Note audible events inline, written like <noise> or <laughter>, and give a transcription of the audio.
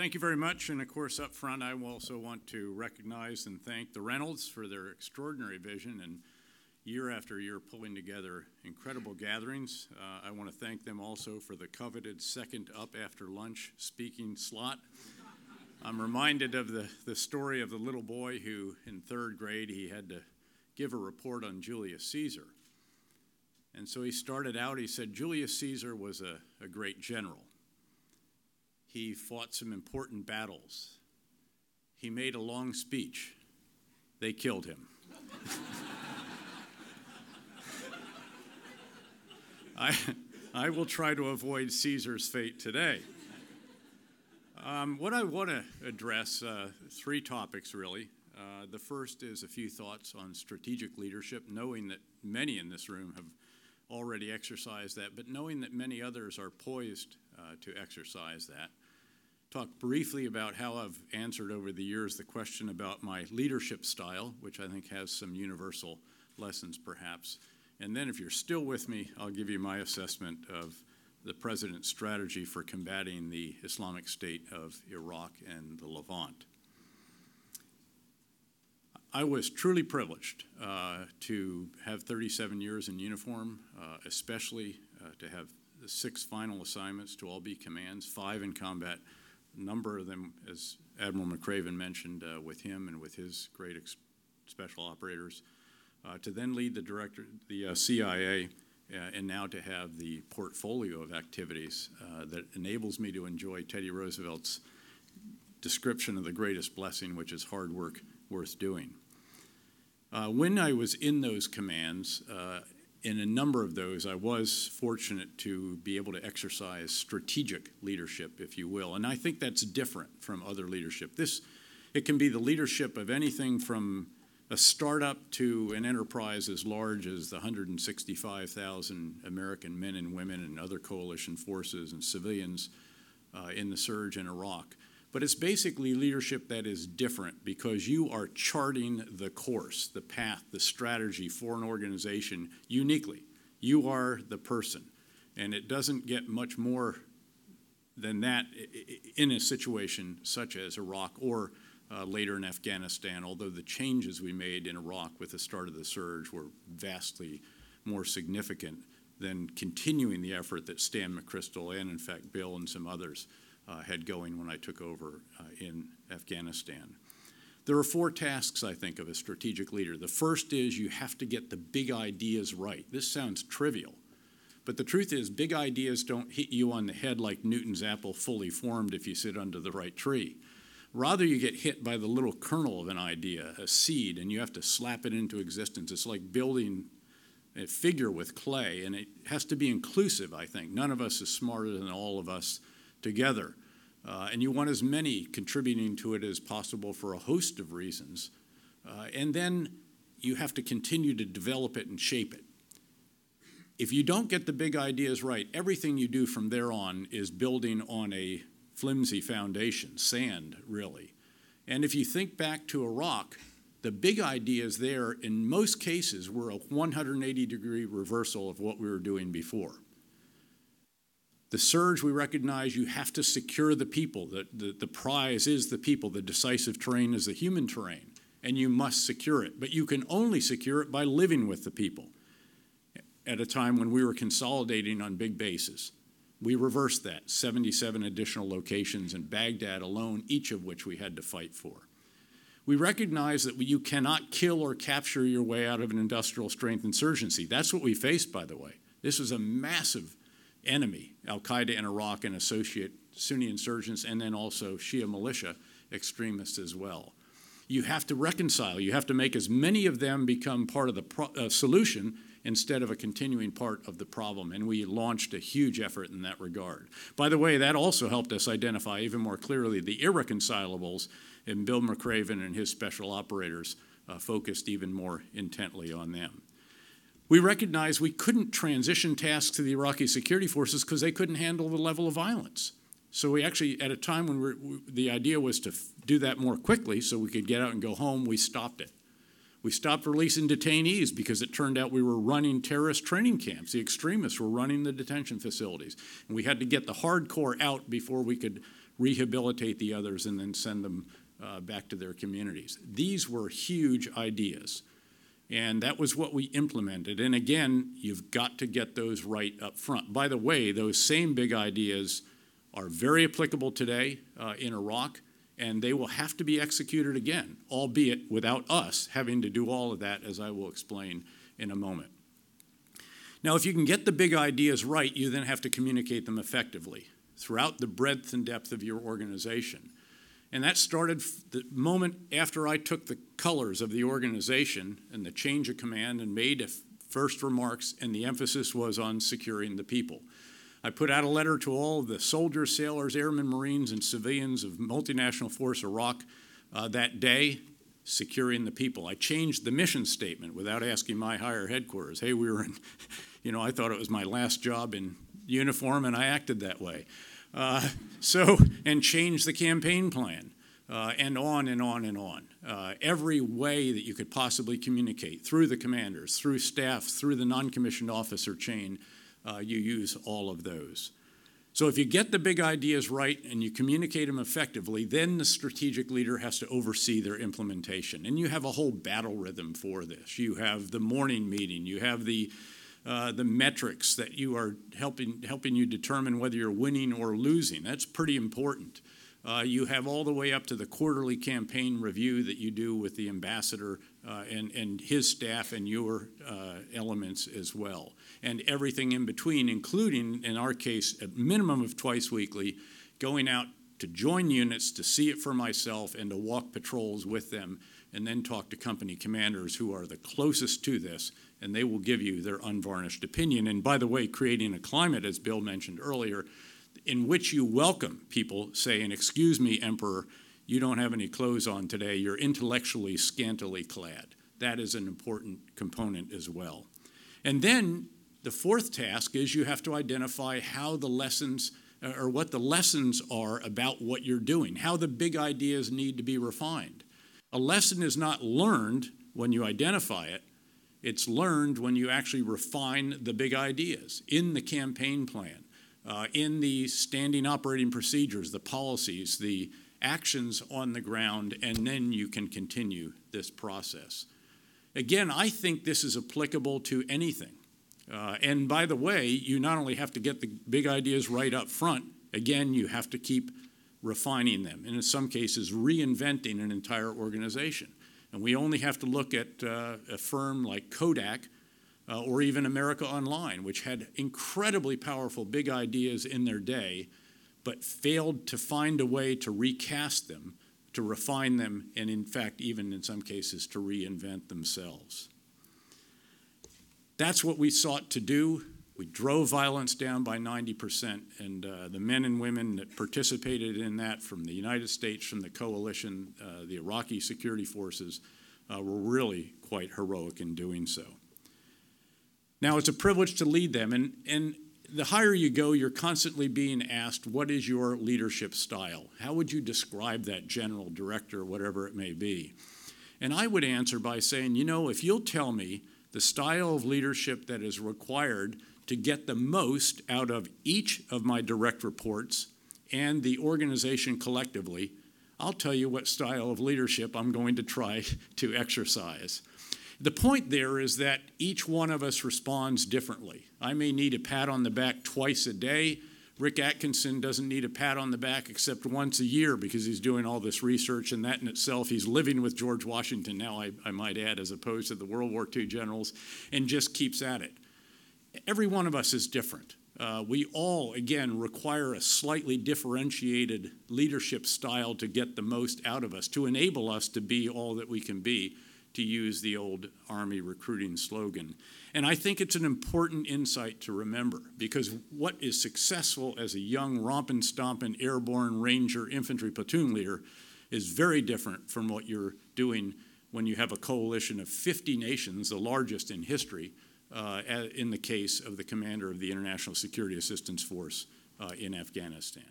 thank you very much. And of course, up front, I also want to recognize and thank the Reynolds for their extraordinary vision and year after year pulling together incredible gatherings. Uh, I want to thank them also for the coveted second up after lunch speaking slot. I'm reminded of the, the story of the little boy who, in third grade, he had to give a report on Julius Caesar. And so he started out, he said, Julius Caesar was a, a great general. He fought some important battles. He made a long speech. They killed him. <laughs> I, I will try to avoid Caesar's fate today. Um, what I want to address, uh, three topics really. Uh, the first is a few thoughts on strategic leadership, knowing that many in this room have already exercised that, but knowing that many others are poised uh, to exercise that. Talk briefly about how I've answered over the years the question about my leadership style, which I think has some universal lessons perhaps. And then, if you're still with me, I'll give you my assessment of the president's strategy for combating the Islamic State of Iraq and the Levant. I was truly privileged uh, to have 37 years in uniform, uh, especially uh, to have six final assignments to all be commands, five in combat, number of them, as Admiral McRaven mentioned, uh, with him and with his great special operators uh, to then lead the director, the uh, CIA, uh, and now to have the portfolio of activities uh, that enables me to enjoy Teddy Roosevelt's description of the greatest blessing, which is hard work worth doing. When I was in those commands, in a number of those, I was fortunate to be able to exercise strategic leadership, if you will. And I think that's different from other leadership. This, it can be the leadership of anything from a startup to an enterprise as large as the 165,000 American men and women and other coalition forces and civilians uh, in the surge in Iraq. But it's basically leadership that is different because you are charting the course, the path, the strategy for an organization uniquely. You are the person. And it doesn't get much more than that in a situation such as Iraq or uh, later in Afghanistan, although the changes we made in Iraq with the start of the surge were vastly more significant than continuing the effort that Stan McChrystal and, in fact, Bill and some others had going when I took over uh, in Afghanistan. There are four tasks, I think, of a strategic leader. The first is you have to get the big ideas right. This sounds trivial, but the truth is, big ideas don't hit you on the head like Newton's apple fully formed if you sit under the right tree. Rather, you get hit by the little kernel of an idea, a seed, and you have to slap it into existence. It's like building a figure with clay, and it has to be inclusive, I think. None of us is smarter than all of us together. Uh, and you want as many contributing to it as possible for a host of reasons. Uh, and then you have to continue to develop it and shape it. If you don't get the big ideas right, everything you do from there on is building on a flimsy foundation, sand, really. And if you think back to Iraq, the big ideas there, in most cases, were a 180 degree reversal of what we were doing before. The surge, we recognize you have to secure the people. The, the, the prize is the people, the decisive terrain is the human terrain, and you must secure it. But you can only secure it by living with the people at a time when we were consolidating on big bases. We reversed that 77 additional locations in Baghdad alone, each of which we had to fight for. We recognize that you cannot kill or capture your way out of an industrial strength insurgency. That's what we faced, by the way. This was a massive enemy Al Qaeda in Iraq and associate Sunni insurgents, and then also Shia militia extremists as well. You have to reconcile, you have to make as many of them become part of the pro- uh, solution instead of a continuing part of the problem. And we launched a huge effort in that regard. By the way, that also helped us identify even more clearly the irreconcilables, and Bill McRaven and his special operators uh, focused even more intently on them. We recognized we couldn't transition tasks to the Iraqi security forces because they couldn't handle the level of violence. So we actually, at a time when we, the idea was to do that more quickly so we could get out and go home, we stopped it. We stopped releasing detainees because it turned out we were running terrorist training camps. The extremists were running the detention facilities. And we had to get the hardcore out before we could rehabilitate the others, and then send them uh, back to their communities. These were huge ideas. And that was what we implemented. And again, you've got to get those right up front. By the way, those same big ideas are very applicable today uh, in Iraq, and they will have to be executed again, albeit without us having to do all of that, as I will explain in a moment. Now, if you can get the big ideas right, you then have to communicate them effectively throughout the breadth and depth of your organization. And that started the moment after I took the colors of the organization and the change of command and made first remarks, and the emphasis was on securing the people. I put out a letter to all the soldiers, sailors, airmen, Marines, and civilians of multinational force Iraq uh, that day, securing the people. I changed the mission statement without asking my higher headquarters. Hey, we were in, <laughs> you know, I thought it was my last job in uniform, and I acted that way. Uh, so, and change the campaign plan, uh, and on and on and on. Uh, every way that you could possibly communicate through the commanders, through staff, through the non commissioned officer chain, uh, you use all of those. So, if you get the big ideas right and you communicate them effectively, then the strategic leader has to oversee their implementation. And you have a whole battle rhythm for this. You have the morning meeting, you have the uh, the metrics that you are helping helping you determine whether you're winning or losing. That's pretty important. Uh, you have all the way up to the quarterly campaign review that you do with the ambassador uh, and, and his staff and your uh, elements as well. And everything in between, including, in our case, a minimum of twice weekly, going out to join units, to see it for myself, and to walk patrols with them, and then talk to company commanders who are the closest to this and they will give you their unvarnished opinion. And by the way, creating a climate, as Bill mentioned earlier, in which you welcome people saying, Excuse me, Emperor, you don't have any clothes on today, you're intellectually scantily clad. That is an important component as well. And then the fourth task is you have to identify how the lessons or what the lessons are about what you're doing, how the big ideas need to be refined. A lesson is not learned when you identify it, it's learned when you actually refine the big ideas in the campaign plan, uh, in the standing operating procedures, the policies, the actions on the ground, and then you can continue this process. Again, I think this is applicable to anything. Uh, and by the way, you not only have to get the big ideas right up front, again, you have to keep refining them, and in some cases, reinventing an entire organization. And we only have to look at uh, a firm like Kodak uh, or even America Online, which had incredibly powerful big ideas in their day, but failed to find a way to recast them, to refine them, and in fact, even in some cases, to reinvent themselves. That's what we sought to do. We drove violence down by 90%, and uh, the men and women that participated in that from the United States, from the coalition, uh, the Iraqi security forces, uh, were really quite heroic in doing so. Now, it's a privilege to lead them, and, and the higher you go, you're constantly being asked, What is your leadership style? How would you describe that general, director, whatever it may be? And I would answer by saying, You know, if you'll tell me the style of leadership that is required to get the most out of each of my direct reports and the organization collectively, I'll tell you what style of leadership I'm going to try <laughs> to exercise. The point there is that each one of us responds differently. I may need a pat on the back twice a day. Rick Atkinson doesn't need a pat on the back except once a year because he's doing all this research, and that in itself, he's living with George Washington now, I, I might add, as opposed to the World War II generals, and just keeps at it every one of us is different. Uh, we all, again, require a slightly differentiated leadership style to get the most out of us, to enable us to be all that we can be, to use the old Army recruiting slogan. And I think it's an important insight to remember because what is successful as a young, rompin' stompin' airborne ranger infantry platoon leader is very different from what you're doing when you have a coalition of 50 nations, the largest in history in the case of the commander of the International Security Assistance Force uh, in Afghanistan.